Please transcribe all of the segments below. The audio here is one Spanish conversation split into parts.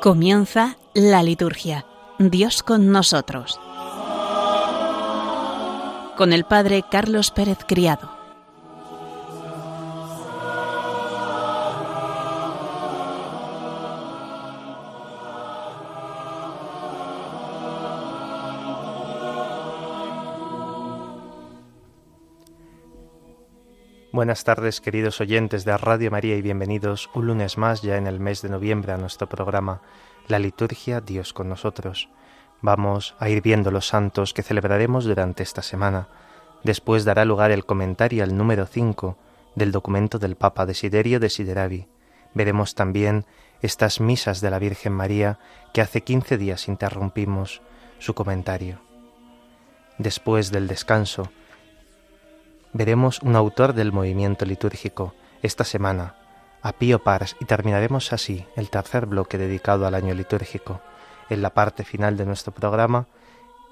Comienza la liturgia. Dios con nosotros. Con el Padre Carlos Pérez Criado. Buenas tardes, queridos oyentes de Radio María, y bienvenidos un lunes más ya en el mes de noviembre a nuestro programa La Liturgia Dios con nosotros. Vamos a ir viendo los santos que celebraremos durante esta semana. Después dará lugar el comentario al número 5 del documento del Papa Desiderio Desideravi. Veremos también estas misas de la Virgen María que hace 15 días interrumpimos su comentario. Después del descanso, veremos un autor del movimiento litúrgico esta semana, a Pío Pars, y terminaremos así el tercer bloque dedicado al año litúrgico. En la parte final de nuestro programa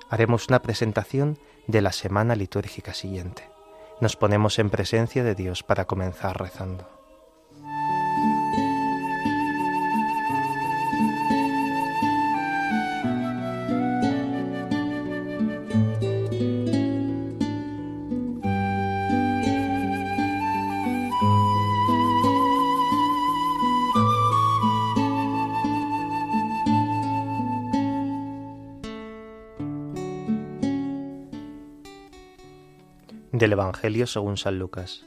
haremos una presentación de la semana litúrgica siguiente. Nos ponemos en presencia de Dios para comenzar rezando. Del Evangelio según San Lucas.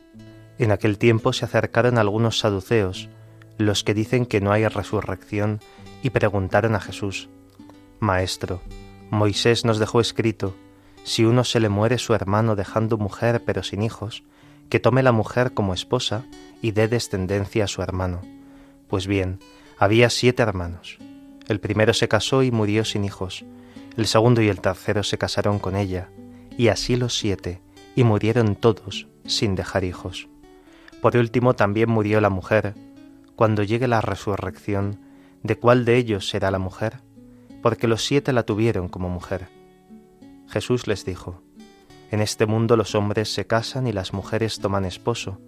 En aquel tiempo se acercaron algunos saduceos, los que dicen que no hay resurrección, y preguntaron a Jesús, Maestro, Moisés nos dejó escrito, si uno se le muere su hermano dejando mujer pero sin hijos, que tome la mujer como esposa y dé descendencia a su hermano. Pues bien, había siete hermanos. El primero se casó y murió sin hijos, el segundo y el tercero se casaron con ella, y así los siete, y murieron todos sin dejar hijos. Por último también murió la mujer. Cuando llegue la resurrección, ¿de cuál de ellos será la mujer? Porque los siete la tuvieron como mujer. Jesús les dijo, En este mundo los hombres se casan y las mujeres toman esposo,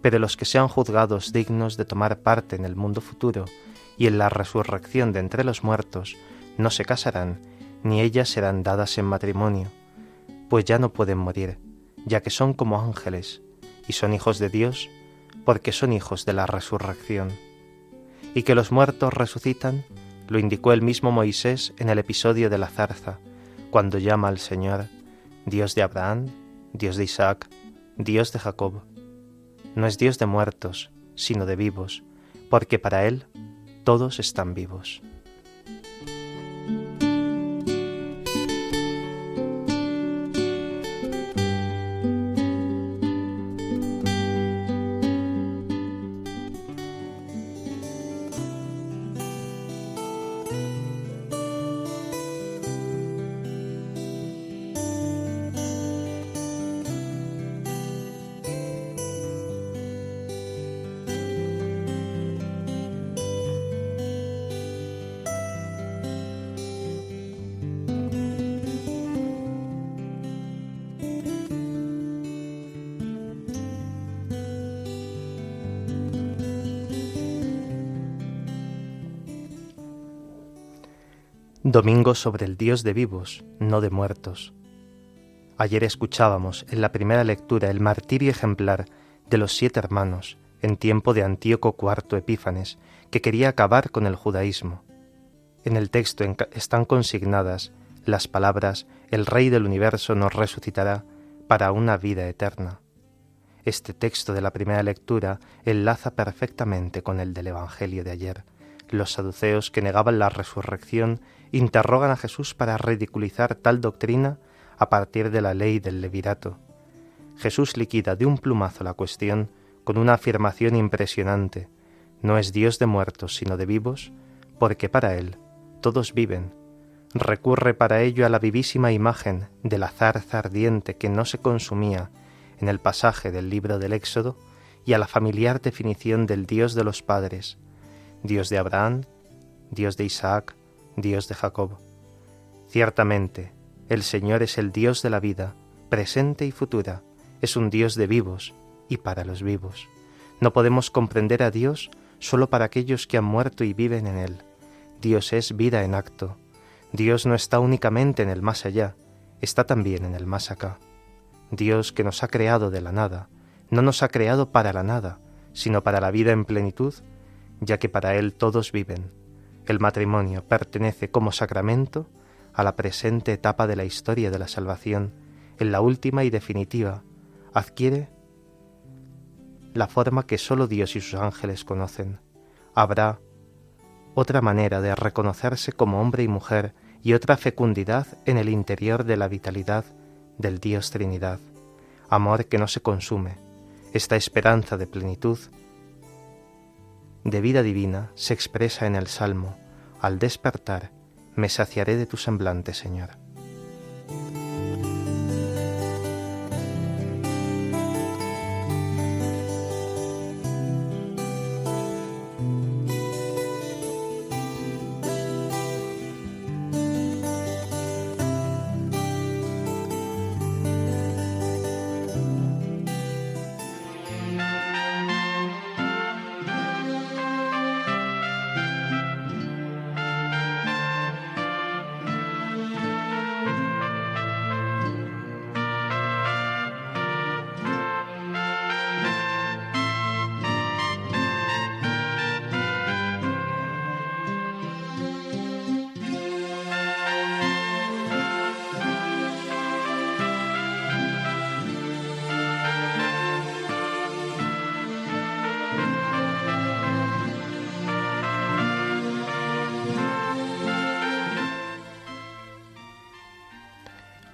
pero los que sean juzgados dignos de tomar parte en el mundo futuro y en la resurrección de entre los muertos, no se casarán, ni ellas serán dadas en matrimonio, pues ya no pueden morir ya que son como ángeles y son hijos de Dios porque son hijos de la resurrección. Y que los muertos resucitan lo indicó el mismo Moisés en el episodio de la zarza, cuando llama al Señor Dios de Abraham, Dios de Isaac, Dios de Jacob. No es Dios de muertos, sino de vivos, porque para Él todos están vivos. Domingo sobre el Dios de vivos, no de muertos. Ayer escuchábamos en la primera lectura el martirio ejemplar de los siete hermanos en tiempo de Antíoco IV Epífanes, que quería acabar con el judaísmo. En el texto están consignadas las palabras El Rey del universo nos resucitará para una vida eterna. Este texto de la primera lectura enlaza perfectamente con el del Evangelio de ayer. Los saduceos que negaban la resurrección interrogan a Jesús para ridiculizar tal doctrina a partir de la ley del levirato. Jesús liquida de un plumazo la cuestión con una afirmación impresionante. No es Dios de muertos, sino de vivos, porque para Él todos viven. Recurre para ello a la vivísima imagen de la zarza ardiente que no se consumía en el pasaje del libro del Éxodo y a la familiar definición del Dios de los padres, Dios de Abraham, Dios de Isaac, Dios de Jacob. Ciertamente, el Señor es el Dios de la vida, presente y futura, es un Dios de vivos y para los vivos. No podemos comprender a Dios solo para aquellos que han muerto y viven en Él. Dios es vida en acto. Dios no está únicamente en el más allá, está también en el más acá. Dios que nos ha creado de la nada, no nos ha creado para la nada, sino para la vida en plenitud, ya que para Él todos viven. El matrimonio pertenece como sacramento a la presente etapa de la historia de la salvación, en la última y definitiva, adquiere la forma que sólo Dios y sus ángeles conocen. Habrá otra manera de reconocerse como hombre y mujer y otra fecundidad en el interior de la vitalidad del Dios Trinidad, amor que no se consume. Esta esperanza de plenitud, de vida divina, se expresa en el Salmo, al despertar, me saciaré de tu semblante, Señor.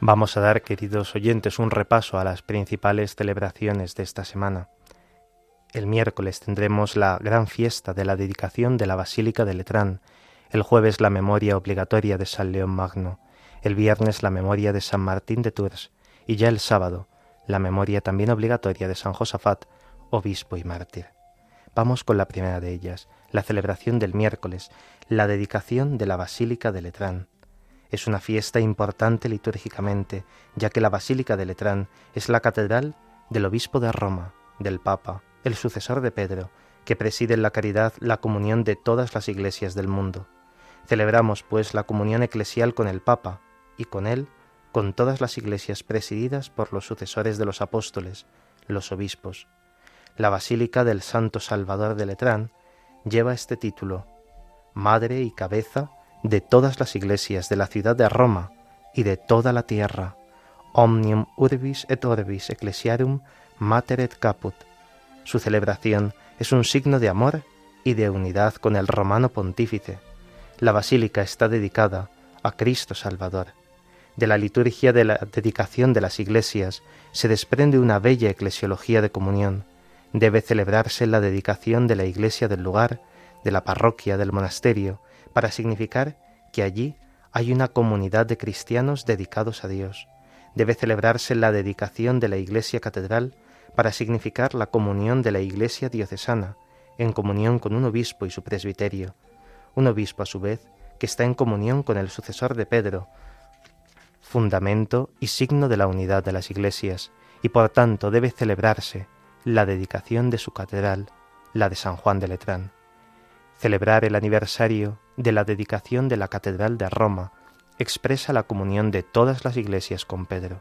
Vamos a dar, queridos oyentes, un repaso a las principales celebraciones de esta semana. El miércoles tendremos la gran fiesta de la dedicación de la Basílica de Letrán, el jueves la memoria obligatoria de San León Magno, el viernes la memoria de San Martín de Tours y ya el sábado la memoria también obligatoria de San Josafat, obispo y mártir. Vamos con la primera de ellas, la celebración del miércoles, la dedicación de la Basílica de Letrán. Es una fiesta importante litúrgicamente, ya que la Basílica de Letrán es la catedral del obispo de Roma, del Papa, el sucesor de Pedro, que preside en la caridad la comunión de todas las iglesias del mundo. Celebramos, pues, la comunión eclesial con el Papa, y con él, con todas las iglesias presididas por los sucesores de los apóstoles, los obispos. La Basílica del Santo Salvador de Letrán lleva este título, Madre y Cabeza de todas las iglesias de la ciudad de Roma y de toda la tierra, omnium urbis et orbis ecclesiarum mater et caput. Su celebración es un signo de amor y de unidad con el romano pontífice. La basílica está dedicada a Cristo Salvador. De la liturgia de la dedicación de las iglesias se desprende una bella eclesiología de comunión. Debe celebrarse la dedicación de la iglesia del lugar, de la parroquia, del monasterio, para significar que allí hay una comunidad de cristianos dedicados a Dios. Debe celebrarse la dedicación de la Iglesia Catedral para significar la comunión de la Iglesia diocesana, en comunión con un obispo y su presbiterio, un obispo a su vez que está en comunión con el sucesor de Pedro, fundamento y signo de la unidad de las iglesias, y por tanto debe celebrarse la dedicación de su catedral, la de San Juan de Letrán. Celebrar el aniversario de la dedicación de la Catedral de Roma expresa la comunión de todas las iglesias con Pedro.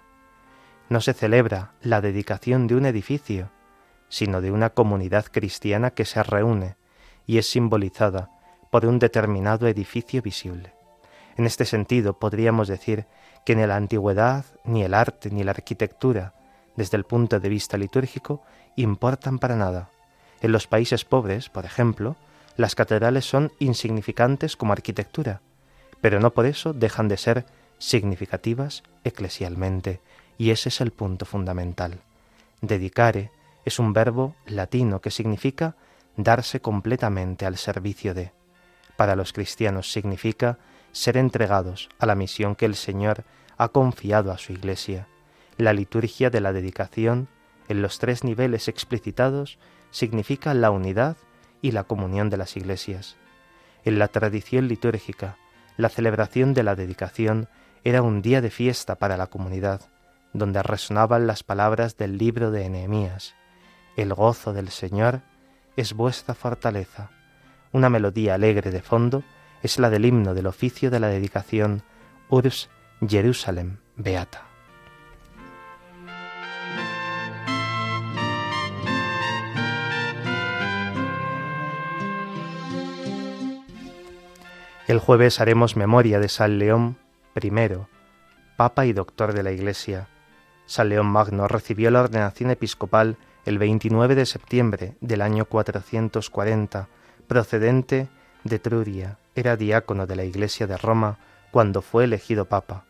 No se celebra la dedicación de un edificio, sino de una comunidad cristiana que se reúne y es simbolizada por un determinado edificio visible. En este sentido, podríamos decir que en la antigüedad ni el arte ni la arquitectura, desde el punto de vista litúrgico, importan para nada. En los países pobres, por ejemplo, las catedrales son insignificantes como arquitectura, pero no por eso dejan de ser significativas eclesialmente, y ese es el punto fundamental. Dedicare es un verbo latino que significa darse completamente al servicio de. Para los cristianos significa ser entregados a la misión que el Señor ha confiado a su Iglesia. La liturgia de la dedicación, en los tres niveles explicitados, significa la unidad y la comunión de las iglesias. En la tradición litúrgica, la celebración de la dedicación era un día de fiesta para la comunidad, donde resonaban las palabras del libro de Nehemías. El gozo del Señor es vuestra fortaleza. Una melodía alegre de fondo es la del himno del oficio de la dedicación Urs Jerusalem Beata. El jueves haremos memoria de San León I, Papa y Doctor de la Iglesia. San León Magno recibió la ordenación episcopal el 29 de septiembre del año 440, procedente de Truria. Era diácono de la Iglesia de Roma cuando fue elegido Papa.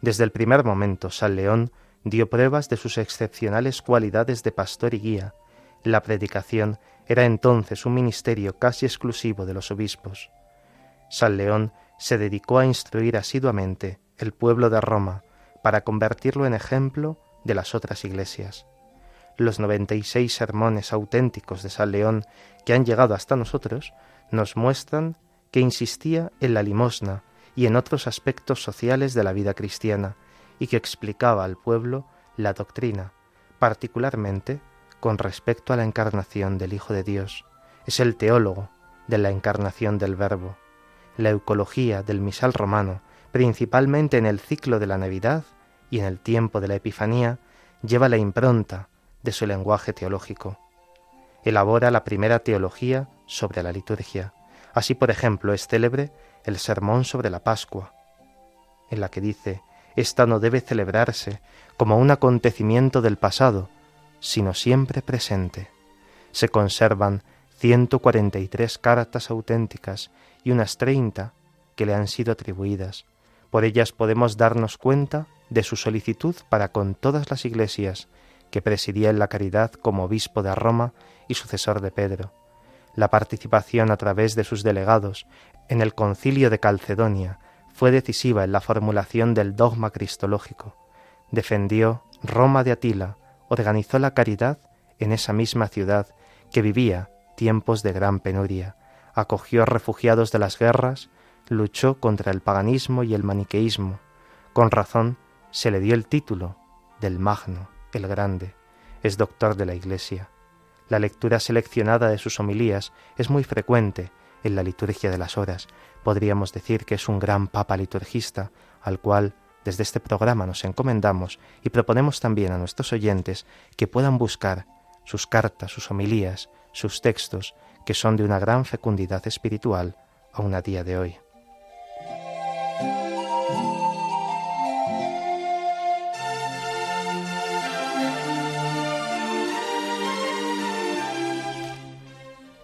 Desde el primer momento, San León dio pruebas de sus excepcionales cualidades de pastor y guía. La predicación era entonces un ministerio casi exclusivo de los obispos. San León se dedicó a instruir asiduamente el pueblo de Roma para convertirlo en ejemplo de las otras iglesias. Los noventa y seis sermones auténticos de San León que han llegado hasta nosotros nos muestran que insistía en la limosna y en otros aspectos sociales de la vida cristiana y que explicaba al pueblo la doctrina, particularmente con respecto a la encarnación del Hijo de Dios. Es el teólogo de la encarnación del Verbo la eucología del misal romano, principalmente en el ciclo de la Navidad y en el tiempo de la Epifanía, lleva la impronta de su lenguaje teológico. Elabora la primera teología sobre la liturgia. Así, por ejemplo, es célebre el sermón sobre la Pascua, en la que dice, esta no debe celebrarse como un acontecimiento del pasado, sino siempre presente. Se conservan 143 cartas auténticas y unas treinta que le han sido atribuidas. Por ellas podemos darnos cuenta de su solicitud para con todas las iglesias que presidía en la caridad como obispo de Roma y sucesor de Pedro. La participación a través de sus delegados en el concilio de Calcedonia fue decisiva en la formulación del dogma cristológico. Defendió Roma de Atila, organizó la caridad en esa misma ciudad que vivía tiempos de gran penuria acogió a refugiados de las guerras, luchó contra el paganismo y el maniqueísmo. Con razón se le dio el título del Magno, el Grande. Es doctor de la Iglesia. La lectura seleccionada de sus homilías es muy frecuente en la liturgia de las horas. Podríamos decir que es un gran papa liturgista, al cual desde este programa nos encomendamos y proponemos también a nuestros oyentes que puedan buscar sus cartas, sus homilías, sus textos que son de una gran fecundidad espiritual aún a día de hoy.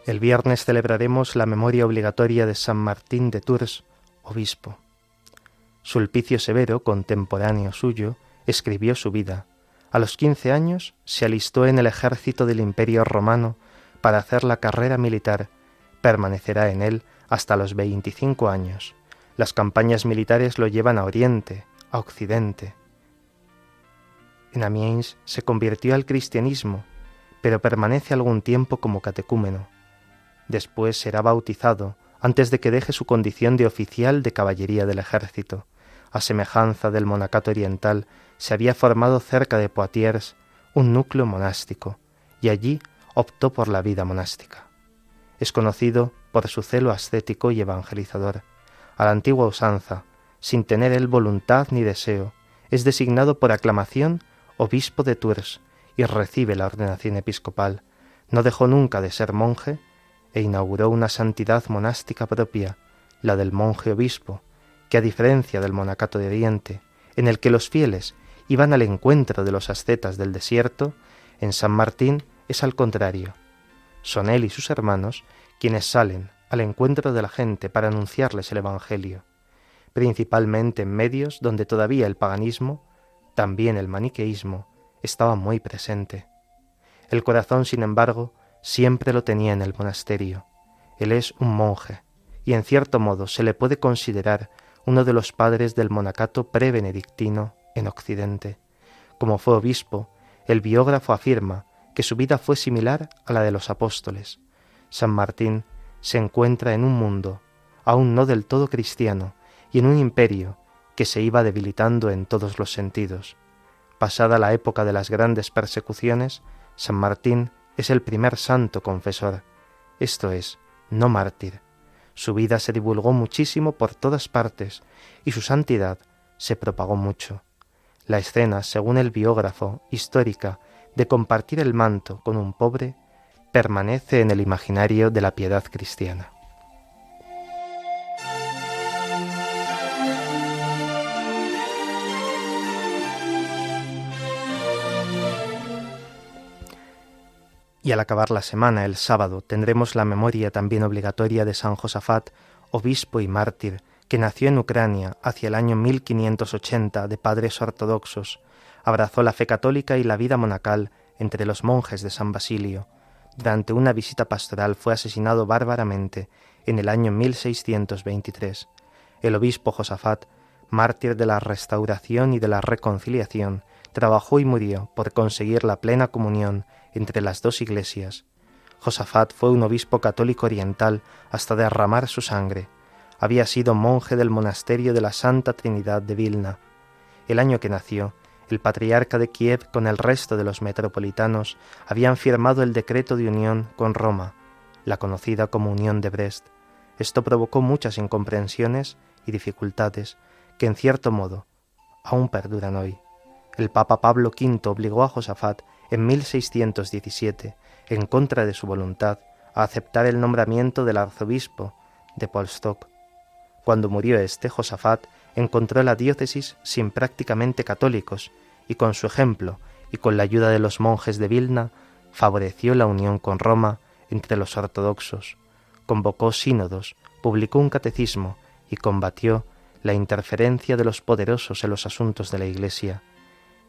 El viernes celebraremos la memoria obligatoria de San Martín de Tours, obispo. Sulpicio Severo, contemporáneo suyo, escribió su vida. A los quince años se alistó en el ejército del Imperio romano para hacer la carrera militar. Permanecerá en él hasta los 25 años. Las campañas militares lo llevan a Oriente, a Occidente. En Amiens se convirtió al cristianismo, pero permanece algún tiempo como catecúmeno. Después será bautizado antes de que deje su condición de oficial de caballería del ejército. A semejanza del monacato oriental, se había formado cerca de Poitiers un núcleo monástico, y allí optó por la vida monástica. Es conocido por su celo ascético y evangelizador. A la antigua usanza, sin tener él voluntad ni deseo, es designado por aclamación obispo de Tours y recibe la ordenación episcopal. No dejó nunca de ser monje e inauguró una santidad monástica propia, la del monje obispo, que a diferencia del monacato de Oriente, en el que los fieles iban al encuentro de los ascetas del desierto, en San Martín es al contrario. Son él y sus hermanos quienes salen al encuentro de la gente para anunciarles el Evangelio, principalmente en medios donde todavía el paganismo, también el maniqueísmo, estaba muy presente. El corazón, sin embargo, siempre lo tenía en el monasterio. Él es un monje, y en cierto modo se le puede considerar uno de los padres del monacato prebenedictino en Occidente. Como fue obispo, el biógrafo afirma que su vida fue similar a la de los apóstoles. San Martín se encuentra en un mundo aún no del todo cristiano y en un imperio que se iba debilitando en todos los sentidos. Pasada la época de las grandes persecuciones, San Martín es el primer santo confesor, esto es, no mártir. Su vida se divulgó muchísimo por todas partes y su santidad se propagó mucho. La escena, según el biógrafo, histórica, de compartir el manto con un pobre, permanece en el imaginario de la piedad cristiana. Y al acabar la semana, el sábado, tendremos la memoria también obligatoria de San Josafat, obispo y mártir, que nació en Ucrania hacia el año 1580 de padres ortodoxos, abrazó la fe católica y la vida monacal entre los monjes de San Basilio. Durante una visita pastoral fue asesinado bárbaramente en el año 1623. El obispo Josafat, mártir de la restauración y de la reconciliación, trabajó y murió por conseguir la plena comunión entre las dos iglesias. Josafat fue un obispo católico oriental hasta derramar su sangre. Había sido monje del monasterio de la Santa Trinidad de Vilna. El año que nació, el patriarca de Kiev con el resto de los metropolitanos habían firmado el decreto de unión con Roma, la conocida como Unión de Brest. Esto provocó muchas incomprensiones y dificultades que en cierto modo aún perduran hoy. El Papa Pablo V obligó a Josafat en 1617, en contra de su voluntad, a aceptar el nombramiento del arzobispo de Polstok. Cuando murió este, Josafat encontró la diócesis sin prácticamente católicos y con su ejemplo y con la ayuda de los monjes de Vilna favoreció la unión con Roma entre los ortodoxos, convocó sínodos, publicó un catecismo y combatió la interferencia de los poderosos en los asuntos de la Iglesia.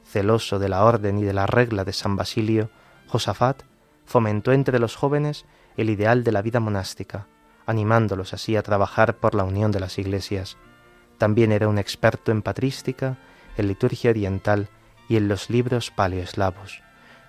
Celoso de la orden y de la regla de San Basilio, Josafat fomentó entre los jóvenes el ideal de la vida monástica, animándolos así a trabajar por la unión de las iglesias. También era un experto en patrística, en liturgia oriental y en los libros paleoeslavos.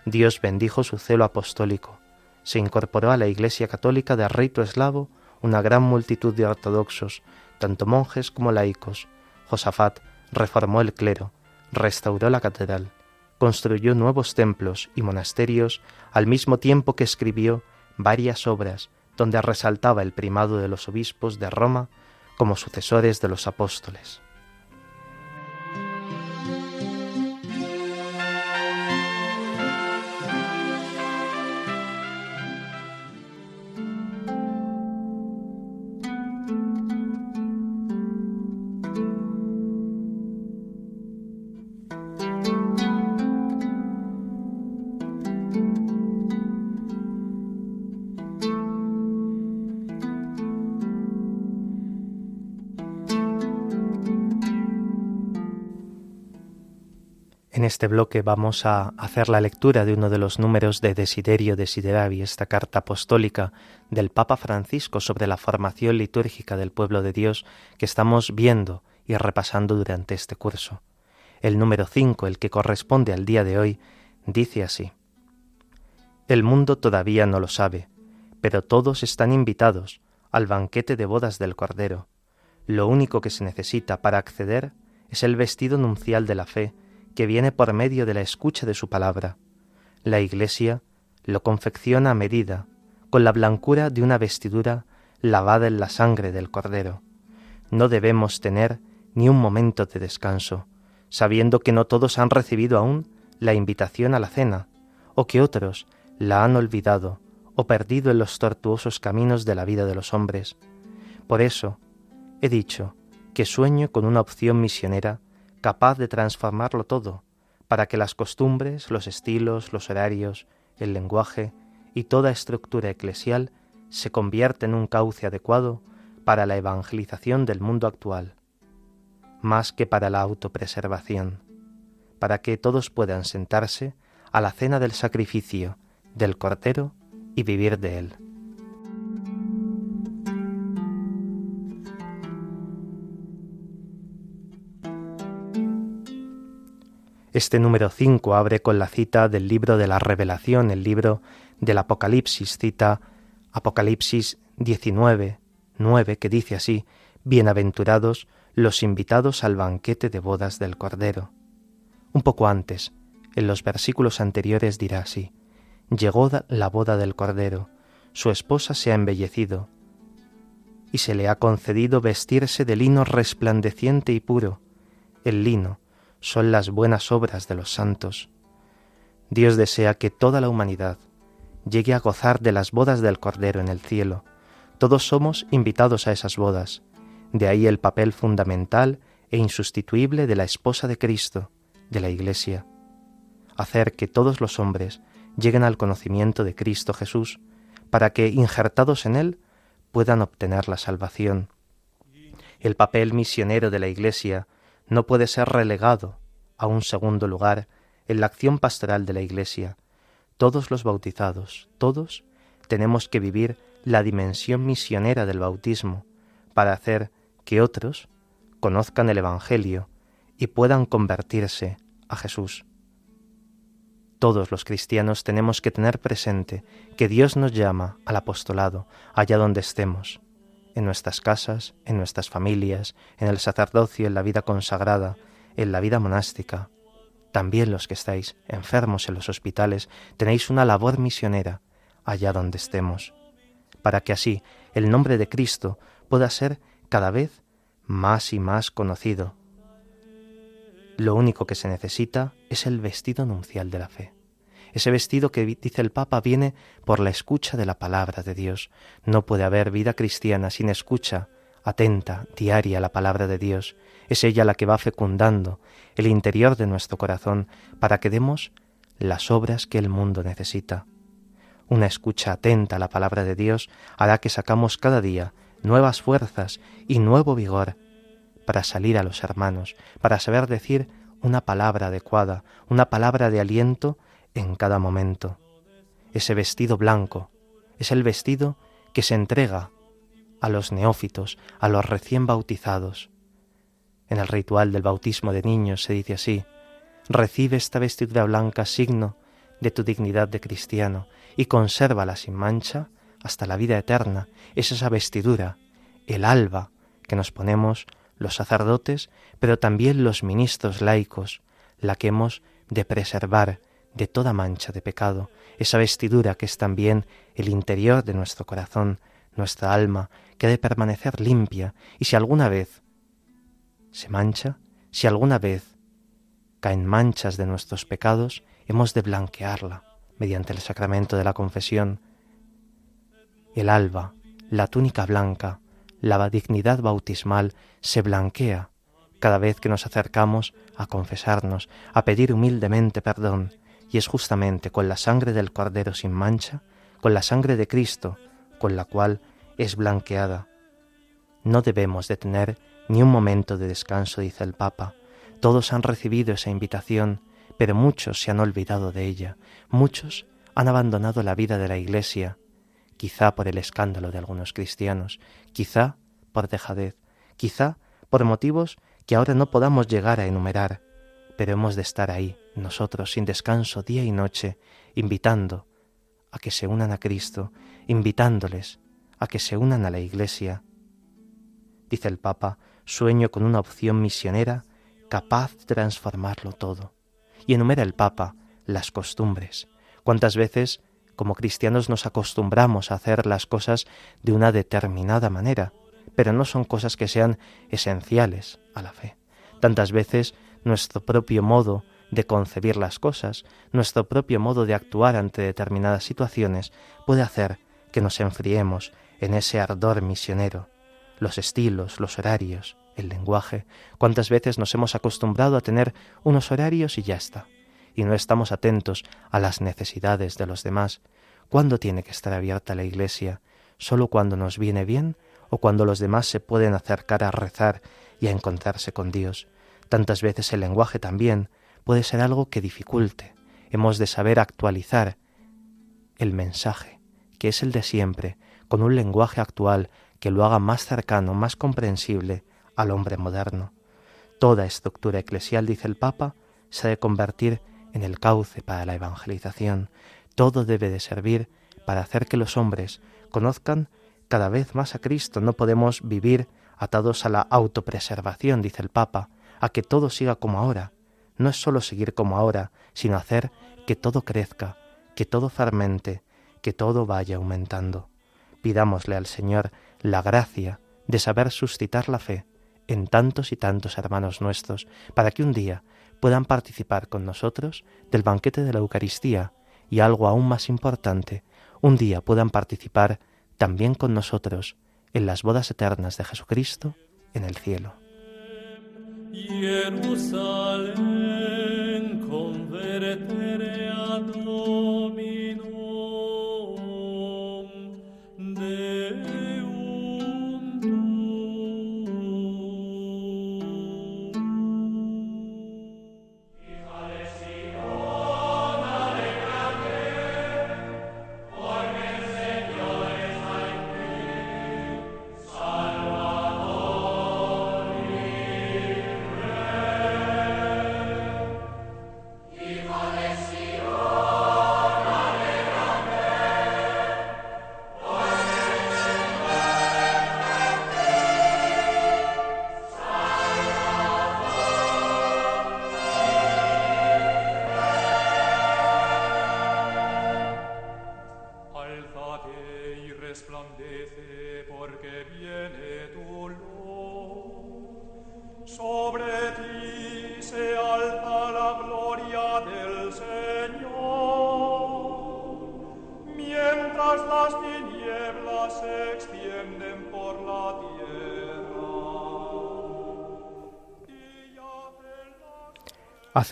Dios bendijo su celo apostólico. Se incorporó a la Iglesia católica de rito eslavo una gran multitud de ortodoxos, tanto monjes como laicos. Josafat reformó el clero, restauró la catedral, construyó nuevos templos y monasterios al mismo tiempo que escribió varias obras donde resaltaba el primado de los obispos de Roma como sucesores de los apóstoles. Este bloque vamos a hacer la lectura de uno de los números de Desiderio Desideravi, esta carta apostólica del Papa Francisco sobre la formación litúrgica del pueblo de Dios que estamos viendo y repasando durante este curso. El número 5, el que corresponde al día de hoy, dice así. El mundo todavía no lo sabe, pero todos están invitados al banquete de bodas del Cordero. Lo único que se necesita para acceder es el vestido nuncial de la fe, que viene por medio de la escucha de su palabra. La Iglesia lo confecciona a medida, con la blancura de una vestidura lavada en la sangre del Cordero. No debemos tener ni un momento de descanso, sabiendo que no todos han recibido aún la invitación a la cena, o que otros la han olvidado o perdido en los tortuosos caminos de la vida de los hombres. Por eso he dicho que sueño con una opción misionera capaz de transformarlo todo, para que las costumbres, los estilos, los horarios, el lenguaje y toda estructura eclesial se convierta en un cauce adecuado para la evangelización del mundo actual, más que para la autopreservación, para que todos puedan sentarse a la cena del sacrificio del Cordero y vivir de él. Este número 5 abre con la cita del libro de la Revelación, el libro del Apocalipsis, cita Apocalipsis 19, 9, que dice así, Bienaventurados los invitados al banquete de bodas del Cordero. Un poco antes, en los versículos anteriores dirá así, Llegó la boda del Cordero, su esposa se ha embellecido, y se le ha concedido vestirse de lino resplandeciente y puro. El lino son las buenas obras de los santos. Dios desea que toda la humanidad llegue a gozar de las bodas del Cordero en el cielo. Todos somos invitados a esas bodas. De ahí el papel fundamental e insustituible de la esposa de Cristo, de la Iglesia. Hacer que todos los hombres lleguen al conocimiento de Cristo Jesús, para que, injertados en Él, puedan obtener la salvación. El papel misionero de la Iglesia no puede ser relegado a un segundo lugar en la acción pastoral de la Iglesia. Todos los bautizados, todos, tenemos que vivir la dimensión misionera del bautismo para hacer que otros conozcan el Evangelio y puedan convertirse a Jesús. Todos los cristianos tenemos que tener presente que Dios nos llama al apostolado allá donde estemos, en nuestras casas, en nuestras familias, en el sacerdocio, en la vida consagrada, en la vida monástica. También los que estáis enfermos en los hospitales tenéis una labor misionera allá donde estemos, para que así el nombre de Cristo pueda ser cada vez más y más conocido lo único que se necesita es el vestido nupcial de la fe. Ese vestido que dice el Papa viene por la escucha de la palabra de Dios. No puede haber vida cristiana sin escucha atenta, diaria a la palabra de Dios. Es ella la que va fecundando el interior de nuestro corazón para que demos las obras que el mundo necesita. Una escucha atenta a la palabra de Dios hará que sacamos cada día nuevas fuerzas y nuevo vigor para salir a los hermanos, para saber decir una palabra adecuada, una palabra de aliento en cada momento. Ese vestido blanco es el vestido que se entrega a los neófitos, a los recién bautizados. En el ritual del bautismo de niños se dice así, recibe esta vestidura blanca signo de tu dignidad de cristiano y consérvala sin mancha hasta la vida eterna. Es esa vestidura, el alba que nos ponemos los sacerdotes, pero también los ministros laicos, la que hemos de preservar de toda mancha de pecado, esa vestidura que es también el interior de nuestro corazón, nuestra alma, que ha de permanecer limpia, y si alguna vez se mancha, si alguna vez caen manchas de nuestros pecados, hemos de blanquearla mediante el sacramento de la confesión. El alba, la túnica blanca, la dignidad bautismal se blanquea cada vez que nos acercamos a confesarnos, a pedir humildemente perdón, y es justamente con la sangre del Cordero sin mancha, con la sangre de Cristo, con la cual es blanqueada. No debemos de tener ni un momento de descanso, dice el Papa. Todos han recibido esa invitación, pero muchos se han olvidado de ella, muchos han abandonado la vida de la Iglesia, quizá por el escándalo de algunos cristianos, quizá por dejadez, quizá por motivos que ahora no podamos llegar a enumerar, pero hemos de estar ahí, nosotros, sin descanso, día y noche, invitando a que se unan a Cristo, invitándoles a que se unan a la Iglesia. Dice el Papa, sueño con una opción misionera capaz de transformarlo todo. Y enumera el Papa las costumbres. ¿Cuántas veces como cristianos nos acostumbramos a hacer las cosas de una determinada manera, pero no son cosas que sean esenciales a la fe. Tantas veces nuestro propio modo de concebir las cosas, nuestro propio modo de actuar ante determinadas situaciones puede hacer que nos enfriemos en ese ardor misionero. Los estilos, los horarios, el lenguaje, cuántas veces nos hemos acostumbrado a tener unos horarios y ya está y no estamos atentos a las necesidades de los demás. ¿Cuándo tiene que estar abierta la iglesia? ¿Solo cuando nos viene bien o cuando los demás se pueden acercar a rezar y a encontrarse con Dios? Tantas veces el lenguaje también puede ser algo que dificulte. Hemos de saber actualizar el mensaje, que es el de siempre, con un lenguaje actual que lo haga más cercano, más comprensible al hombre moderno. Toda estructura eclesial, dice el Papa, se ha de convertir en el cauce para la evangelización. Todo debe de servir para hacer que los hombres conozcan cada vez más a Cristo. No podemos vivir atados a la autopreservación, dice el Papa, a que todo siga como ahora. No es sólo seguir como ahora, sino hacer que todo crezca, que todo fermente, que todo vaya aumentando. Pidámosle al Señor la gracia de saber suscitar la fe en tantos y tantos hermanos nuestros, para que un día puedan participar con nosotros del banquete de la Eucaristía y algo aún más importante, un día puedan participar también con nosotros en las bodas eternas de Jesucristo en el cielo. Jerusalén, convértete.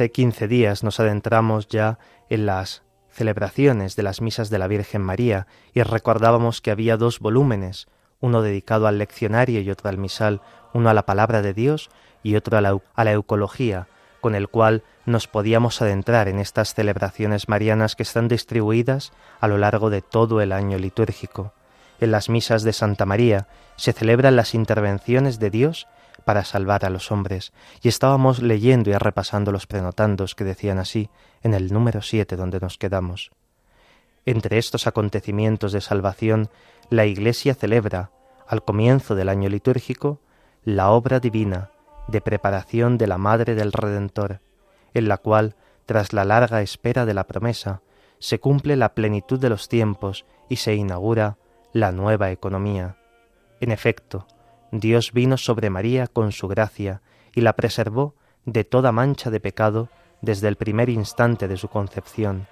Hace quince días nos adentramos ya en las celebraciones de las misas de la Virgen María y recordábamos que había dos volúmenes, uno dedicado al leccionario y otro al misal, uno a la palabra de Dios y otro a la, a eucología, con el cual nos podíamos adentrar en estas celebraciones marianas que están distribuidas a lo largo de todo el año litúrgico. En las misas de Santa María se celebran las intervenciones de Dios para salvar a los hombres, y estábamos leyendo y repasando los prenotandos que decían así en el número siete donde nos quedamos. Entre estos acontecimientos de salvación, la Iglesia celebra, al comienzo del año litúrgico, la obra divina de preparación de la Madre del Redentor, en la cual, tras la larga espera de la promesa, se cumple la plenitud de los tiempos y se inaugura la nueva economía. En efecto, Dios vino sobre María con su gracia y la preservó de toda mancha de pecado desde el primer instante de su concepción,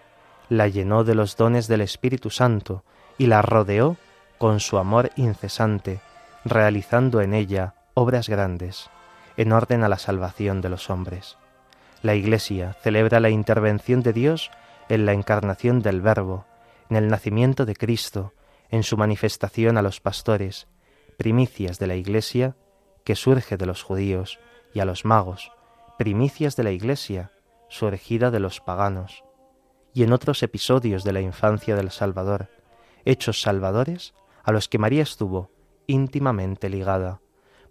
la llenó de los dones del Espíritu Santo y la rodeó con su amor incesante, realizando en ella obras grandes, en orden a la salvación de los hombres. La Iglesia celebra la intervención de Dios en la encarnación del Verbo, en el nacimiento de Cristo, en su manifestación a los pastores, primicias de la Iglesia que surge de los judíos y a los magos, primicias de la Iglesia surgida de los paganos, y en otros episodios de la infancia del Salvador, hechos salvadores a los que María estuvo íntimamente ligada.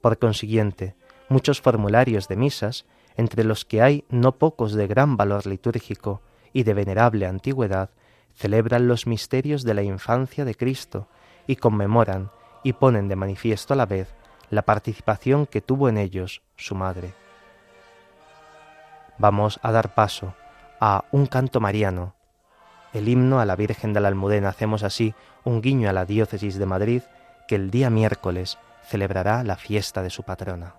Por consiguiente, muchos formularios de misas, entre los que hay no pocos de gran valor litúrgico y de venerable antigüedad, celebran los misterios de la infancia de Cristo y conmemoran y ponen de manifiesto a la vez la participación que tuvo en ellos su madre. Vamos a dar paso a un canto mariano, el himno a la Virgen de la Almudena. Hacemos así un guiño a la diócesis de Madrid que el día miércoles celebrará la fiesta de su patrona.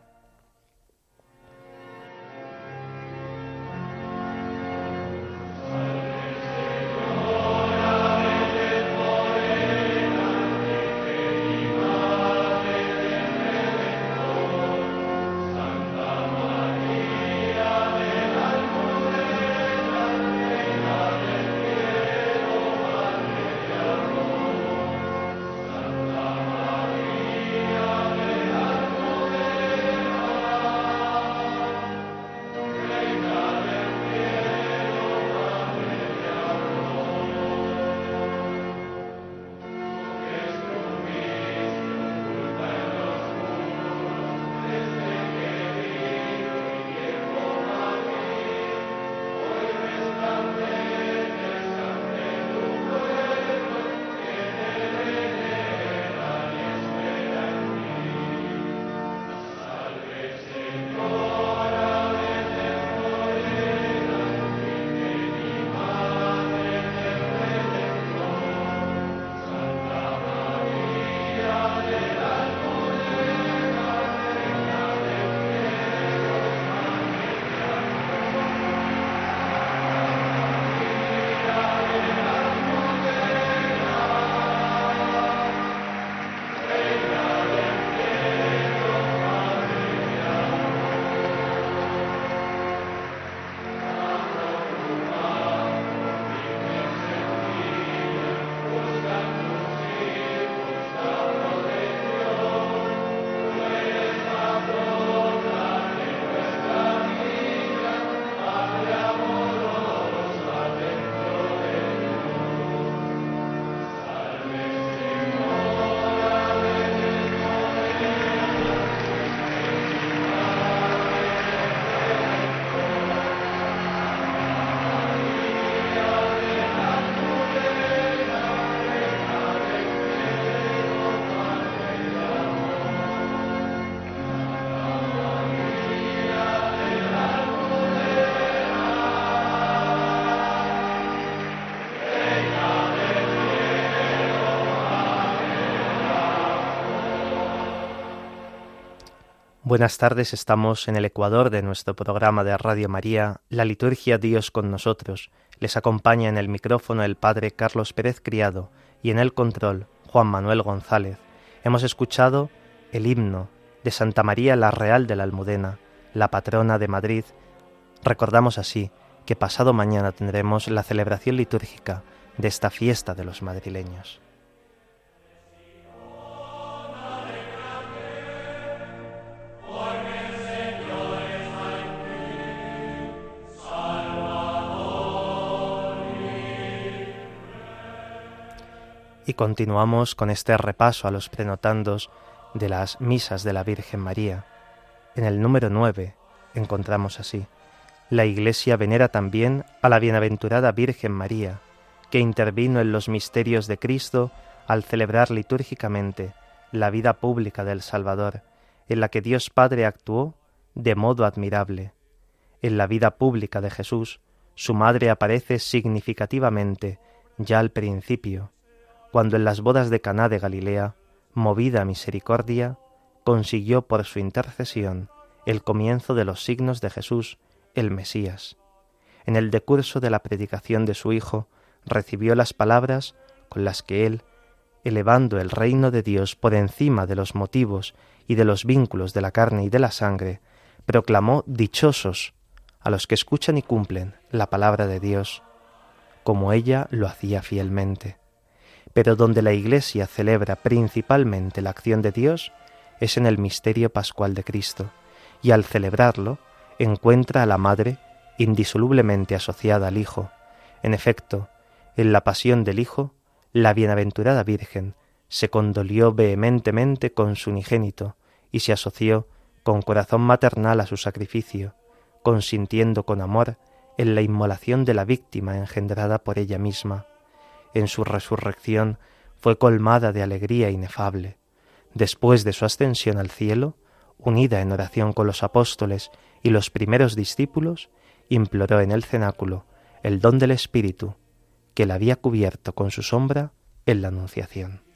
Buenas tardes, estamos en el Ecuador de nuestro programa de Radio María, La Liturgia Dios con nosotros. Les acompaña en el micrófono el Padre Carlos Pérez Criado y en el control Juan Manuel González. Hemos escuchado el himno de Santa María la Real de la Almudena, la patrona de Madrid. Recordamos así que pasado mañana tendremos la celebración litúrgica de esta fiesta de los madrileños. Y continuamos con este repaso a los prenotandos de las misas de la Virgen María. En el número 9 encontramos así, la Iglesia venera también a la bienaventurada Virgen María, que intervino en los misterios de Cristo al celebrar litúrgicamente la vida pública del Salvador, en la que Dios Padre actuó de modo admirable. En la vida pública de Jesús, su madre aparece significativamente ya al principio, cuando en las bodas de Caná de Galilea, movida a misericordia, consiguió por su intercesión el comienzo de los signos de Jesús, el Mesías. En el decurso de la predicación de su Hijo, recibió las palabras con las que él, elevando el reino de Dios por encima de los motivos y de los vínculos de la carne y de la sangre, proclamó dichosos a los que escuchan y cumplen la palabra de Dios, como ella lo hacía fielmente pero donde la Iglesia celebra principalmente la acción de Dios es en el misterio pascual de Cristo, y al celebrarlo encuentra a la Madre indisolublemente asociada al Hijo. En efecto, en la pasión del Hijo, la bienaventurada Virgen se condolió vehementemente con su unigénito y se asoció con corazón maternal a su sacrificio, consintiendo con amor en la inmolación de la víctima engendrada por ella misma en su resurrección fue colmada de alegría inefable. Después de su ascensión al cielo, unida en oración con los apóstoles y los primeros discípulos, imploró en el cenáculo el don del Espíritu, que la había cubierto con su sombra en la Anunciación.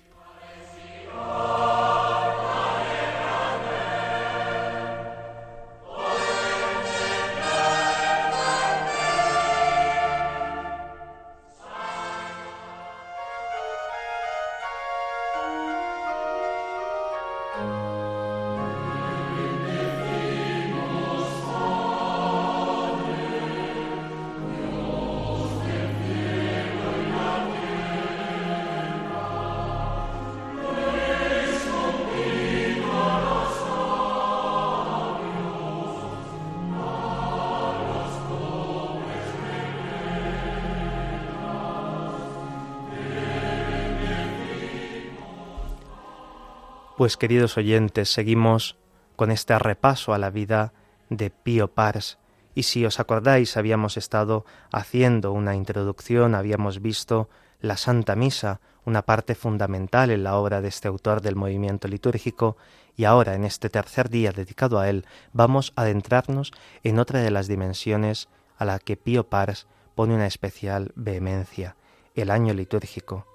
Pues queridos oyentes, seguimos con este repaso a la vida de Pío Pars. Y si os acordáis, habíamos estado haciendo una introducción, habíamos visto la Santa Misa, una parte fundamental en la obra de este autor del movimiento litúrgico, y ahora, en este tercer día dedicado a él, vamos a adentrarnos en otra de las dimensiones a la que Pío Pars pone una especial vehemencia, el año litúrgico.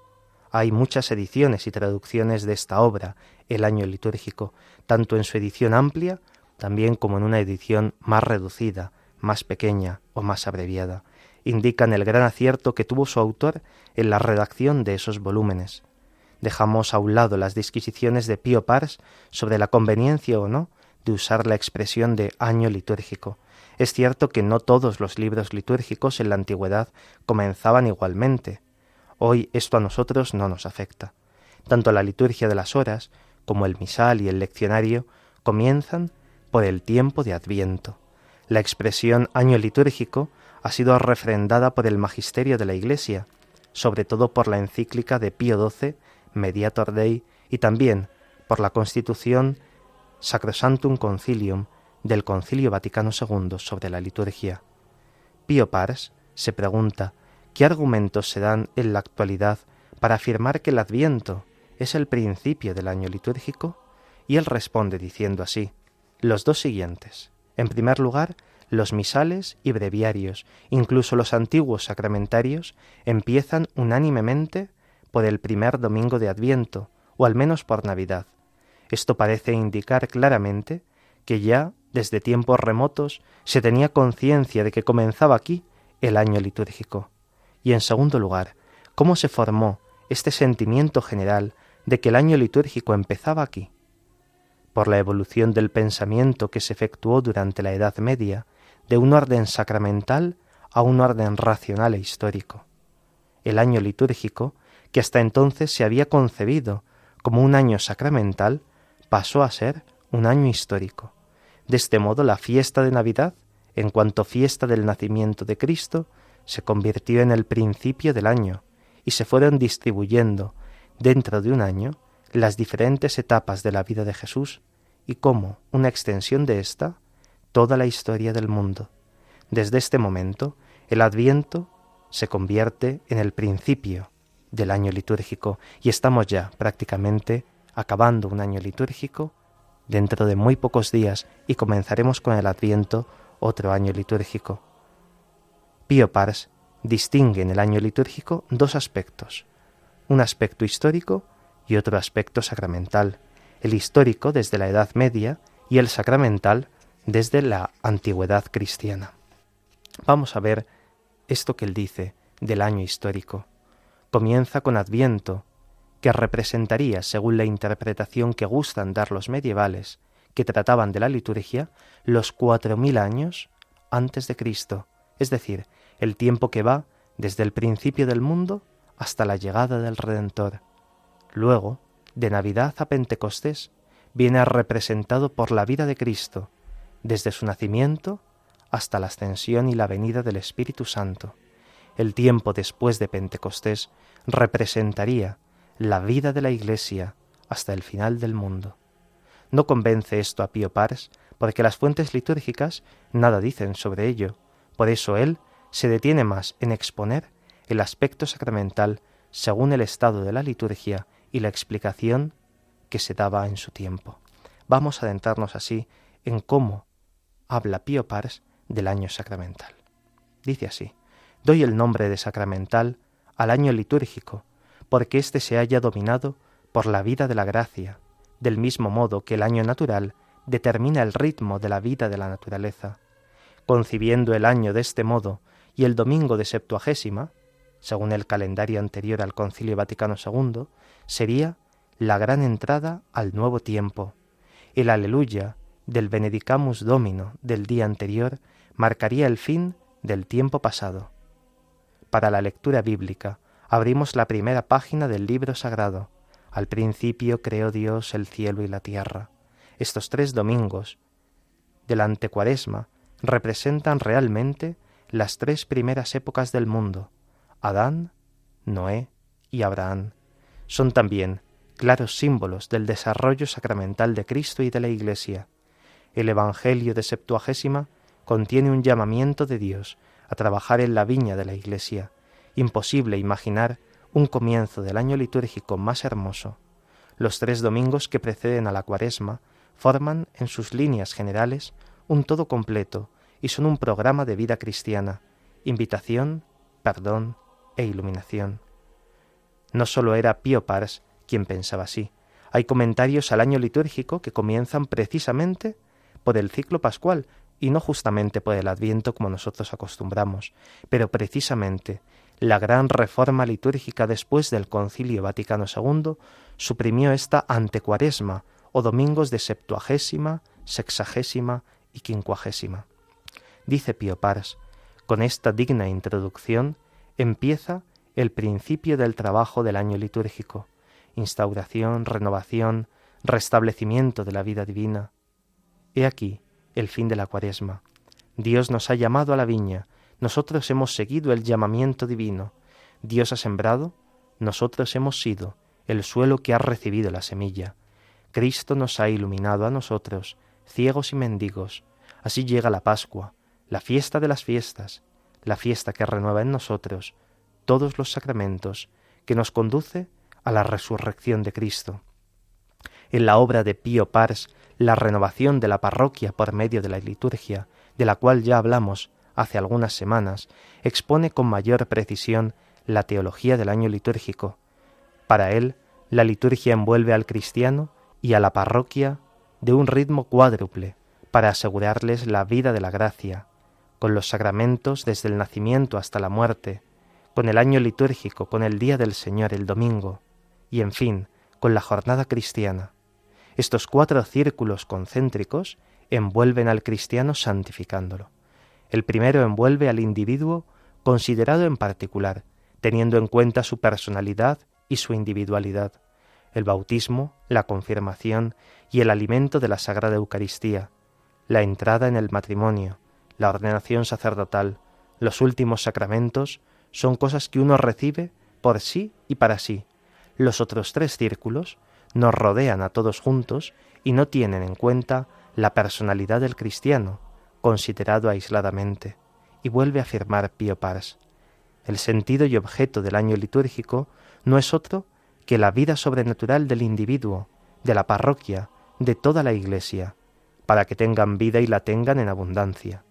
Hay muchas ediciones y traducciones de esta obra, el año litúrgico, tanto en su edición amplia, también como en una edición más reducida, más pequeña o más abreviada. Indican el gran acierto que tuvo su autor en la redacción de esos volúmenes. Dejamos a un lado las disquisiciones de Pío Pars sobre la conveniencia o no de usar la expresión de año litúrgico. Es cierto que no todos los libros litúrgicos en la antigüedad comenzaban igualmente. Hoy esto a nosotros no nos afecta. Tanto la liturgia de las horas como el misal y el leccionario comienzan por el tiempo de Adviento. La expresión año litúrgico ha sido refrendada por el magisterio de la Iglesia, sobre todo por la encíclica de Pío XII, Mediator Dei, y también por la constitución Sacrosantum Concilium del Concilio Vaticano II sobre la liturgia. Pío Pars se pregunta ¿Qué argumentos se dan en la actualidad para afirmar que el Adviento es el principio del año litúrgico? Y él responde diciendo así, los dos siguientes. En primer lugar, los misales y breviarios, incluso los antiguos sacramentarios, empiezan unánimemente por el primer domingo de Adviento, o al menos por Navidad. Esto parece indicar claramente que ya desde tiempos remotos se tenía conciencia de que comenzaba aquí el año litúrgico. Y en segundo lugar, cómo se formó este sentimiento general de que el año litúrgico empezaba aquí. Por la evolución del pensamiento que se efectuó durante la Edad Media, de un orden sacramental a un orden racional e histórico. El año litúrgico, que hasta entonces se había concebido como un año sacramental, pasó a ser un año histórico. De este modo, la fiesta de Navidad, en cuanto fiesta del nacimiento de Cristo, se convirtió en el principio del año, y se fueron distribuyendo dentro de un año las diferentes etapas de la vida de Jesús y como una extensión de ésta, toda la historia del mundo. Desde este momento, el Adviento se convierte en el principio del año litúrgico y estamos ya prácticamente acabando un año litúrgico dentro de muy pocos días y comenzaremos con el Adviento otro año litúrgico. Pío Pars distingue en el año litúrgico dos aspectos, un aspecto histórico y otro aspecto sacramental, el histórico desde la Edad Media y el sacramental desde la antigüedad cristiana. Vamos a ver esto que él dice del año histórico. Comienza con Adviento, que representaría, según la interpretación que gustan dar los medievales, que trataban de la liturgia, los cuatro mil años antes de Cristo, es decir, el tiempo que va desde el principio del mundo hasta la llegada del Redentor. Luego, de Navidad a Pentecostés, viene representado por la vida de Cristo, desde su nacimiento hasta la ascensión y la venida del Espíritu Santo. El tiempo después de Pentecostés representaría la vida de la Iglesia hasta el final del mundo. No convence esto a Pío Pars, porque las fuentes litúrgicas nada dicen sobre ello. Por eso él se detiene más en exponer el aspecto sacramental según el estado de la liturgia y la explicación que se daba en su tiempo. Vamos a adentrarnos así en cómo habla Pío Pars del año sacramental. Dice así, doy el nombre de sacramental al año litúrgico, porque éste se haya dominado por la vida de la gracia, del mismo modo que el año natural determina el ritmo de la vida de la naturaleza. Concibiendo el año de este modo y el domingo de Septuagésima, según el calendario anterior al Concilio Vaticano II, sería la gran entrada al nuevo tiempo. El aleluya del Benedicamus Domino del día anterior marcaría el fin del tiempo pasado. Para la lectura bíblica, abrimos la primera página del libro sagrado. Al principio creó Dios el cielo y la tierra. Estos tres domingos del antecuaresma representan realmente las tres primeras épocas del mundo, Adán, Noé y Abraham. Son también claros símbolos del desarrollo sacramental de Cristo y de la Iglesia. El Evangelio de Septuagésima contiene un llamamiento de Dios a trabajar en la viña de la Iglesia. Imposible imaginar un comienzo del año litúrgico más hermoso. Los tres domingos que preceden a la cuaresma forman en sus líneas generales un todo completo y son un programa de vida cristiana, invitación, perdón e iluminación. No sólo era Pío Pars quien pensaba así. Hay comentarios al año litúrgico que comienzan precisamente por el ciclo pascual y no justamente por el adviento como nosotros acostumbramos, pero precisamente la gran reforma litúrgica después del Concilio Vaticano II suprimió esta antecuaresma o domingos de septuagésima, sexagésima y quincuagésima. Dice Pío Pars, con esta digna introducción empieza el principio del trabajo del año litúrgico, instauración, renovación, restablecimiento de la vida divina. He aquí el fin de la cuaresma. Dios nos ha llamado a la viña, nosotros hemos seguido el llamamiento divino. Dios ha sembrado, nosotros hemos sido el suelo que ha recibido la semilla. Cristo nos ha iluminado a nosotros, ciegos y mendigos. Así llega la Pascua, la fiesta de las fiestas, la fiesta que renueva en nosotros todos los sacramentos, que nos conduce a la resurrección de Cristo. En la obra de Pío Pars, la renovación de la parroquia por medio de la liturgia, de la cual ya hablamos hace algunas semanas, expone con mayor precisión la teología del año litúrgico. Para él, la liturgia envuelve al cristiano y a la parroquia de un ritmo cuádruple, para asegurarles la vida de la gracia, con los sacramentos desde el nacimiento hasta la muerte, con el año litúrgico, con el día del Señor, el domingo, y en fin, con la jornada cristiana. Estos cuatro círculos concéntricos envuelven al cristiano santificándolo. El primero envuelve al individuo considerado en particular, teniendo en cuenta su personalidad y su individualidad, el bautismo, la confirmación y el alimento de la Sagrada Eucaristía, la entrada en el matrimonio, la ordenación sacerdotal, los últimos sacramentos, son cosas que uno recibe por sí y para sí. Los otros tres círculos nos rodean a todos juntos y no tienen en cuenta la personalidad del cristiano, considerado aisladamente, y vuelve a afirmar Pío Pars. El sentido y objeto del año litúrgico no es otro que la vida sobrenatural del individuo, de la parroquia, de toda la Iglesia, para que tengan vida y la tengan en abundancia.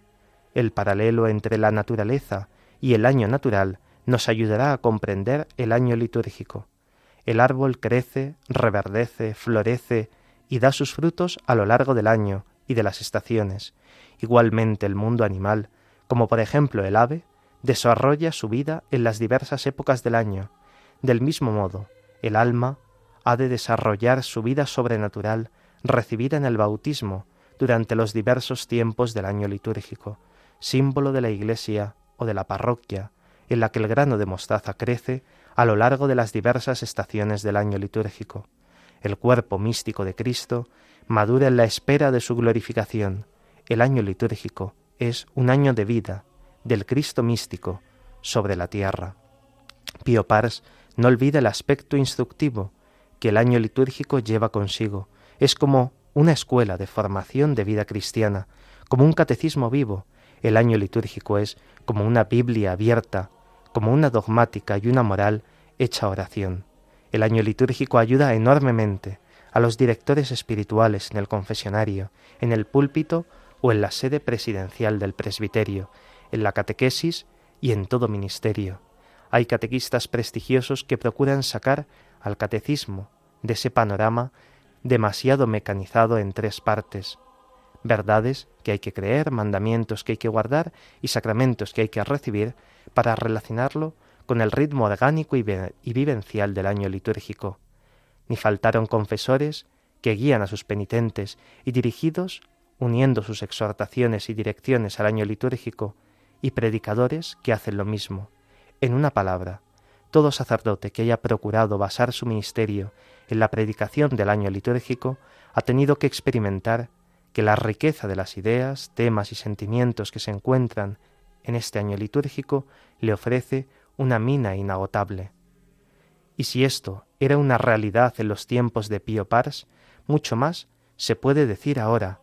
El paralelo entre la naturaleza y el año natural nos ayudará a comprender el año litúrgico. El árbol crece, reverdece, florece y da sus frutos a lo largo del año y de las estaciones. Igualmente el mundo animal, como por ejemplo el ave, desarrolla su vida en las diversas épocas del año. Del mismo modo, el alma ha de desarrollar su vida sobrenatural recibida en el bautismo durante los diversos tiempos del año litúrgico, símbolo de la Iglesia o de la parroquia, en la que el grano de mostaza crece a lo largo de las diversas estaciones del año litúrgico. El cuerpo místico de Cristo madura en la espera de su glorificación. El año litúrgico es un año de vida del Cristo místico sobre la tierra. Pío Pars no olvida el aspecto instructivo que el año litúrgico lleva consigo. Es como una escuela de formación de vida cristiana, como un catecismo vivo. El año litúrgico es como una Biblia abierta, como una dogmática y una moral hecha oración. El año litúrgico ayuda enormemente a los directores espirituales en el confesionario, en el púlpito o en la sede presidencial del presbiterio, en la catequesis y en todo ministerio. Hay catequistas prestigiosos que procuran sacar al catecismo de ese panorama demasiado mecanizado en tres partes. Verdades que hay que creer, mandamientos que hay que guardar y sacramentos que hay que recibir para relacionarlo con el ritmo orgánico y, vivencial del año litúrgico. Ni faltaron confesores que guían a sus penitentes y dirigidos, uniendo sus exhortaciones y direcciones al año litúrgico, y predicadores que hacen lo mismo. En una palabra, todo sacerdote que haya procurado basar su ministerio en la predicación del año litúrgico ha tenido que experimentar que la riqueza de las ideas, temas y sentimientos que se encuentran en este año litúrgico le ofrece una mina inagotable. Y si esto era una realidad en los tiempos de Pío Pars, mucho más se puede decir ahora,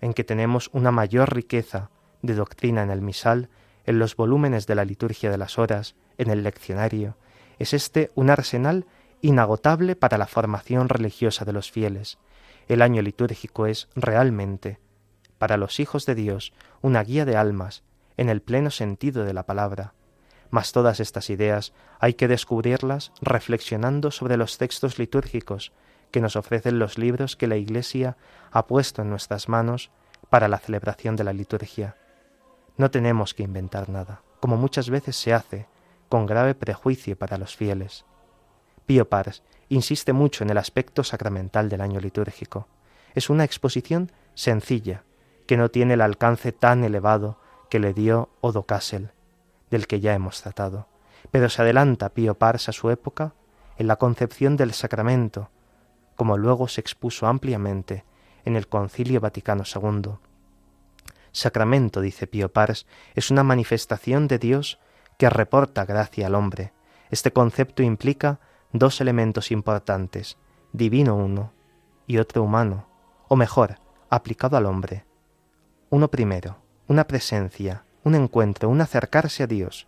en que tenemos una mayor riqueza de doctrina en el misal, en los volúmenes de la liturgia de las horas, en el leccionario. Es este un arsenal inagotable para la formación religiosa de los fieles. El año litúrgico es realmente, para los hijos de Dios, una guía de almas, en el pleno sentido de la palabra. Mas todas estas ideas hay que descubrirlas reflexionando sobre los textos litúrgicos que nos ofrecen los libros que la Iglesia ha puesto en nuestras manos para la celebración de la liturgia. No tenemos que inventar nada, como muchas veces se hace, con grave prejuicio para los fieles. Pío Pars insiste mucho en el aspecto sacramental del año litúrgico. Es una exposición sencilla, que no tiene el alcance tan elevado que le dio Odo Kassel, del que ya hemos tratado, pero se adelanta Pío Pars a su época en la concepción del sacramento, como luego se expuso ampliamente en el Concilio Vaticano II. Sacramento, dice Pío Pars, es una manifestación de Dios que reporta gracia al hombre. Este concepto implica dos elementos importantes, divino uno y otro humano, o mejor, aplicado al hombre. Uno primero, una presencia, un encuentro, un acercarse a Dios.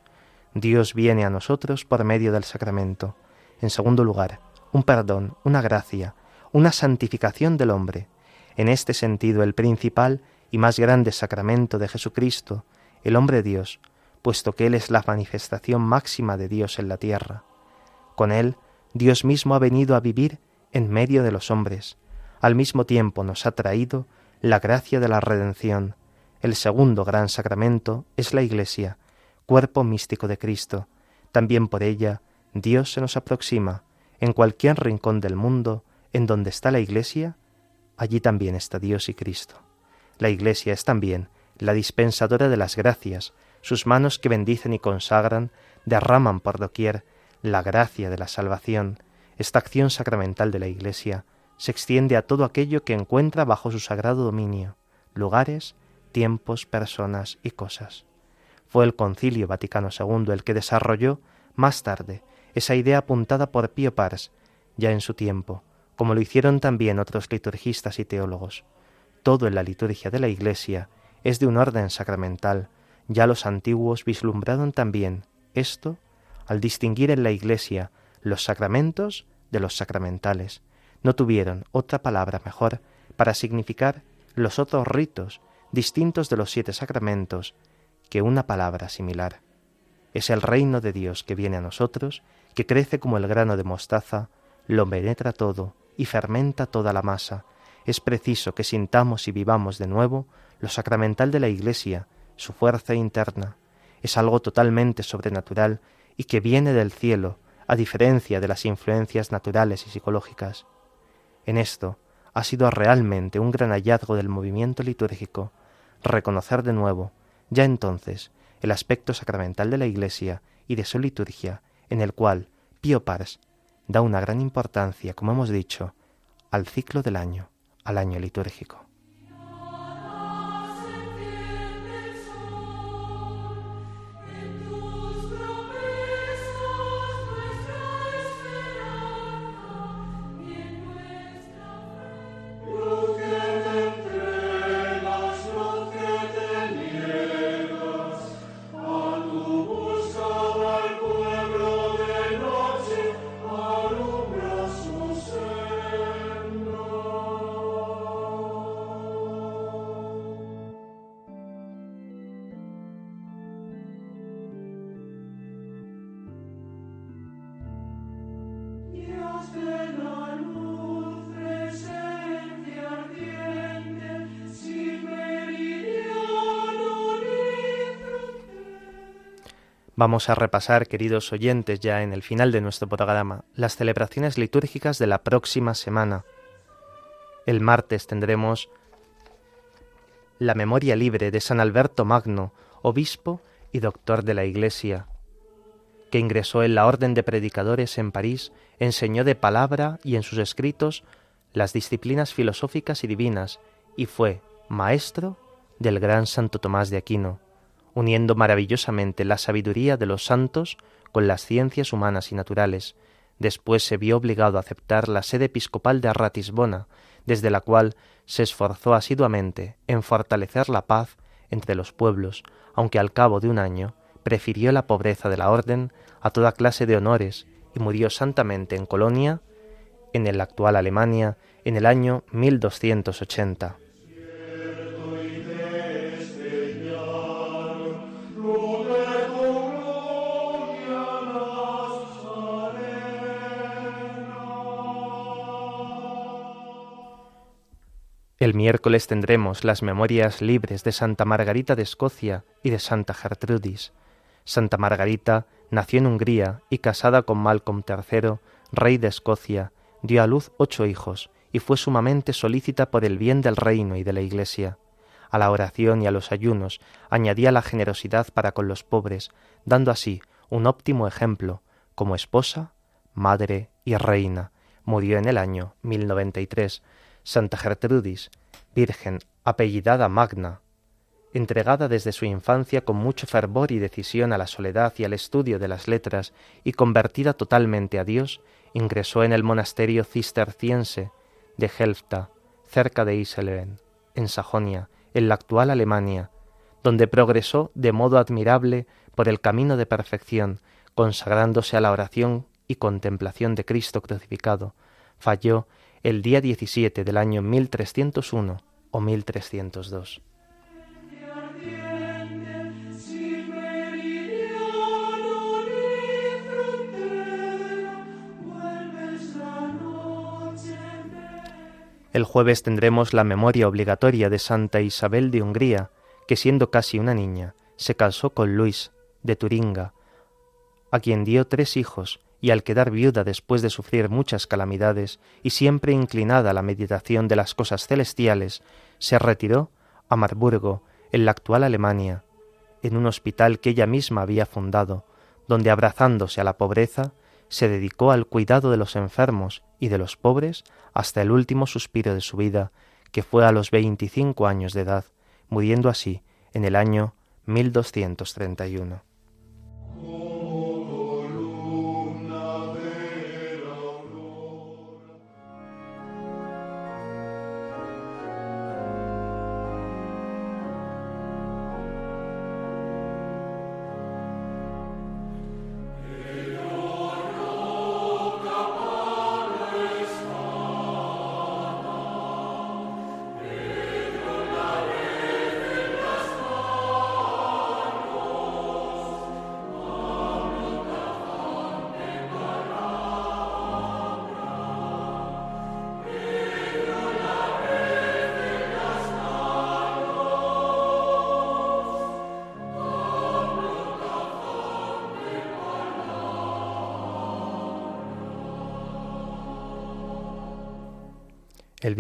Dios viene a nosotros por medio del sacramento. En segundo lugar, un perdón, una gracia, una santificación del hombre. En este sentido, el principal y más grande sacramento de Jesucristo, el hombre Dios, puesto que Él es la manifestación máxima de Dios en la tierra. Con Él Dios mismo ha venido a vivir en medio de los hombres. Al mismo tiempo nos ha traído la gracia de la redención. El segundo gran sacramento es la Iglesia, cuerpo místico de Cristo. También por ella Dios se nos aproxima. En cualquier rincón del mundo en donde está la Iglesia, allí también está Dios y Cristo. La Iglesia es también la dispensadora de las gracias, sus manos que bendicen y consagran, derraman por doquier la gracia de la salvación. Esta acción sacramental de la Iglesia se extiende a todo aquello que encuentra bajo su sagrado dominio, lugares, tiempos, personas y cosas. Fue el Concilio Vaticano II el que desarrolló, más tarde, esa idea apuntada por Pío Pars, ya en su tiempo, como lo hicieron también otros liturgistas y teólogos. Todo en la liturgia de la Iglesia es de un orden sacramental. Ya los antiguos vislumbraron también esto al distinguir en la Iglesia los sacramentos de los sacramentales. No tuvieron otra palabra mejor para significar los otros ritos distintos de los siete sacramentos que una palabra similar. Es el reino de Dios que viene a nosotros, que crece como el grano de mostaza, lo penetra todo y fermenta toda la masa. Es preciso que sintamos y vivamos de nuevo lo sacramental de la Iglesia, su fuerza interna. Es algo totalmente sobrenatural y que viene del cielo, a diferencia de las influencias naturales y psicológicas. En esto ha sido realmente un gran hallazgo del movimiento litúrgico, reconocer de nuevo, ya entonces, el aspecto sacramental de la Iglesia y de su liturgia, en el cual Pío Pars da una gran importancia, como hemos dicho, al ciclo del año, al año litúrgico. Vamos a repasar, queridos oyentes, ya en el final de nuestro programa, las celebraciones litúrgicas de la próxima semana. El martes tendremos la memoria libre de San Alberto Magno, obispo y doctor de la Iglesia, que ingresó en la Orden de Predicadores en París, enseñó de palabra y en sus escritos las disciplinas filosóficas y divinas, y fue maestro del gran Santo Tomás de Aquino uniendo maravillosamente la sabiduría de los santos con las ciencias humanas y naturales. Después se vio obligado a aceptar la sede episcopal de Ratisbona, desde la cual se esforzó asiduamente en fortalecer la paz entre los pueblos, aunque al cabo de un año prefirió la pobreza de la orden a toda clase de honores y murió santamente en Colonia, en la actual Alemania, en el año 1280. El miércoles tendremos las memorias libres de Santa Margarita de Escocia y de Santa Gertrudis. Santa Margarita nació en Hungría y casada con Malcolm III, rey de Escocia, dio a luz ocho hijos y fue sumamente solícita por el bien del reino y de la Iglesia. A la oración y a los ayunos añadía la generosidad para con los pobres, dando así un óptimo ejemplo como esposa, madre y reina. Murió en el año 1093 Santa Gertrudis, Virgen apellidada Magna, entregada desde su infancia con mucho fervor y decisión a la soledad y al estudio de las letras y convertida totalmente a Dios, ingresó en el monasterio cisterciense de Helfta, cerca de Iselven, en Sajonia, en la actual Alemania, donde progresó de modo admirable por el camino de perfección, consagrándose a la oración y contemplación de Cristo crucificado. Falló el día 17 del año 1301 o 1302. El jueves tendremos la memoria obligatoria de Santa Isabel de Hungría, que siendo casi una niña, se casó con Luis de Turinga, a quien dio tres hijos y al quedar viuda después de sufrir muchas calamidades y siempre inclinada a la meditación de las cosas celestiales, se retiró a Marburgo, en la actual Alemania, en un hospital que ella misma había fundado, donde abrazándose a la pobreza, se dedicó al cuidado de los enfermos y de los pobres hasta el último suspiro de su vida, que fue a los veinticinco años de edad, muriendo así en el año 1231.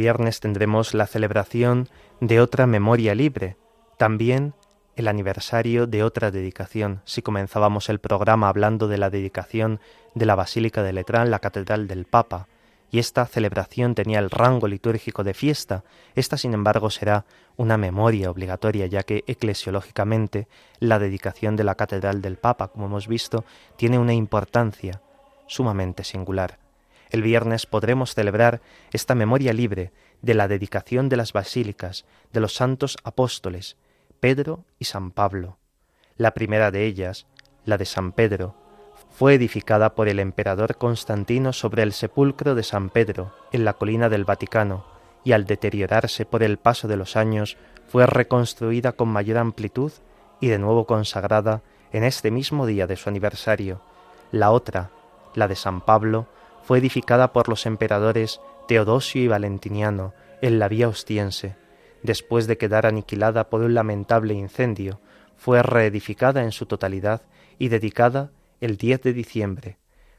Viernes tendremos la celebración de otra memoria libre, también el aniversario de otra dedicación. Si comenzábamos el programa hablando de la dedicación de la Basílica de Letrán, la Catedral del Papa, y esta celebración tenía el rango litúrgico de fiesta, esta sin embargo será una memoria obligatoria, ya que eclesiológicamente la dedicación de la Catedral del Papa, como hemos visto, tiene una importancia sumamente singular. El viernes podremos celebrar esta memoria libre de la dedicación de las basílicas de los santos apóstoles, Pedro y San Pablo. La primera de ellas, la de San Pedro, fue edificada por el emperador Constantino sobre el sepulcro de San Pedro, en la colina del Vaticano, y al deteriorarse por el paso de los años, fue reconstruida con mayor amplitud y de nuevo consagrada en este mismo día de su aniversario. La otra, la de San Pablo, fue edificada por los emperadores Teodosio y Valentiniano en la vía ostiense. Después de quedar aniquilada por un lamentable incendio, fue reedificada en su totalidad y dedicada el 10 de diciembre.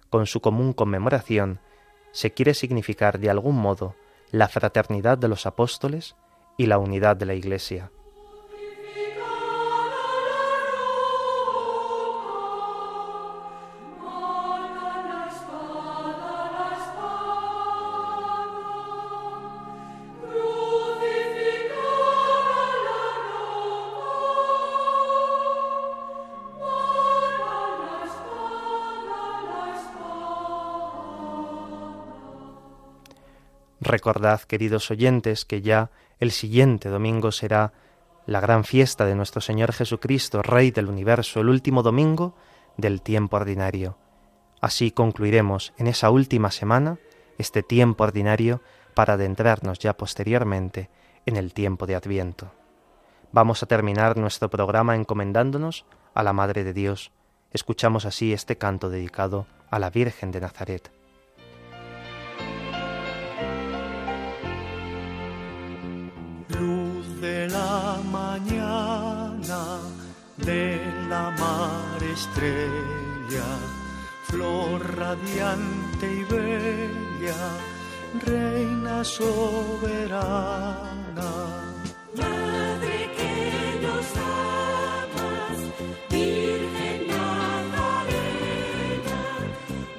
Con su común conmemoración, se quiere significar de algún modo la fraternidad de los apóstoles y la unidad de la Iglesia. Recordad, queridos oyentes, que ya el siguiente domingo será la gran fiesta de nuestro Señor Jesucristo, Rey del universo, el último domingo del tiempo ordinario. Así concluiremos en esa última semana este tiempo ordinario para adentrarnos ya posteriormente en el tiempo de Adviento. Vamos a terminar nuestro programa encomendándonos a la Madre de Dios. Escuchamos así este canto dedicado a la Virgen de Nazaret. De la mar estrella, flor radiante y bella, reina soberana. Madre que nos amas, Virgen Nazarena,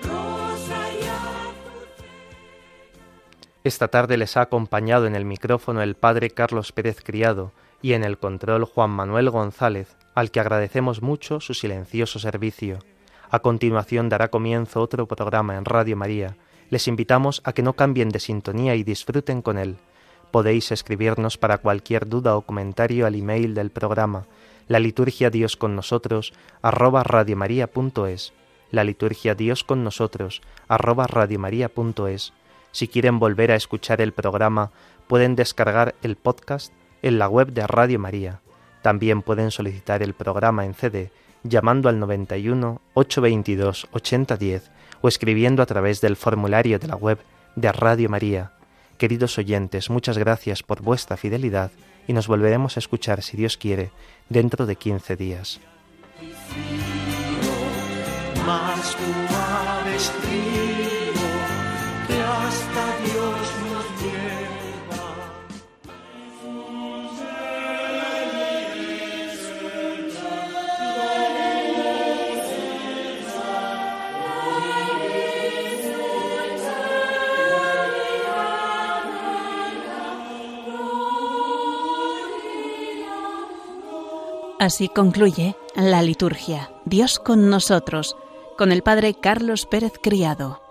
rosa y azul. Esta tarde les ha acompañado en el micrófono el padre Carlos Pérez Criado y en el control Juan Manuel González, al que agradecemos mucho su silencioso servicio. A continuación dará comienzo otro programa en Radio María. Les invitamos a que no cambien de sintonía y disfruten con él. Podéis escribirnos para cualquier duda o comentario al email del programa, la liturgia Dios con nosotros, arroba radiomaria.es, la liturgia Dios con nosotros, arroba radiomaria.es. Si quieren volver a escuchar el programa, pueden descargar el podcast en la web de Radio María. También pueden solicitar el programa en CD llamando al 91 822 8010 o escribiendo a través del formulario de la web de Radio María. Queridos oyentes, muchas gracias por vuestra fidelidad y nos volveremos a escuchar, si Dios quiere, dentro de 15 días. Así concluye la liturgia. Dios con nosotros, con el Padre Carlos Pérez Criado.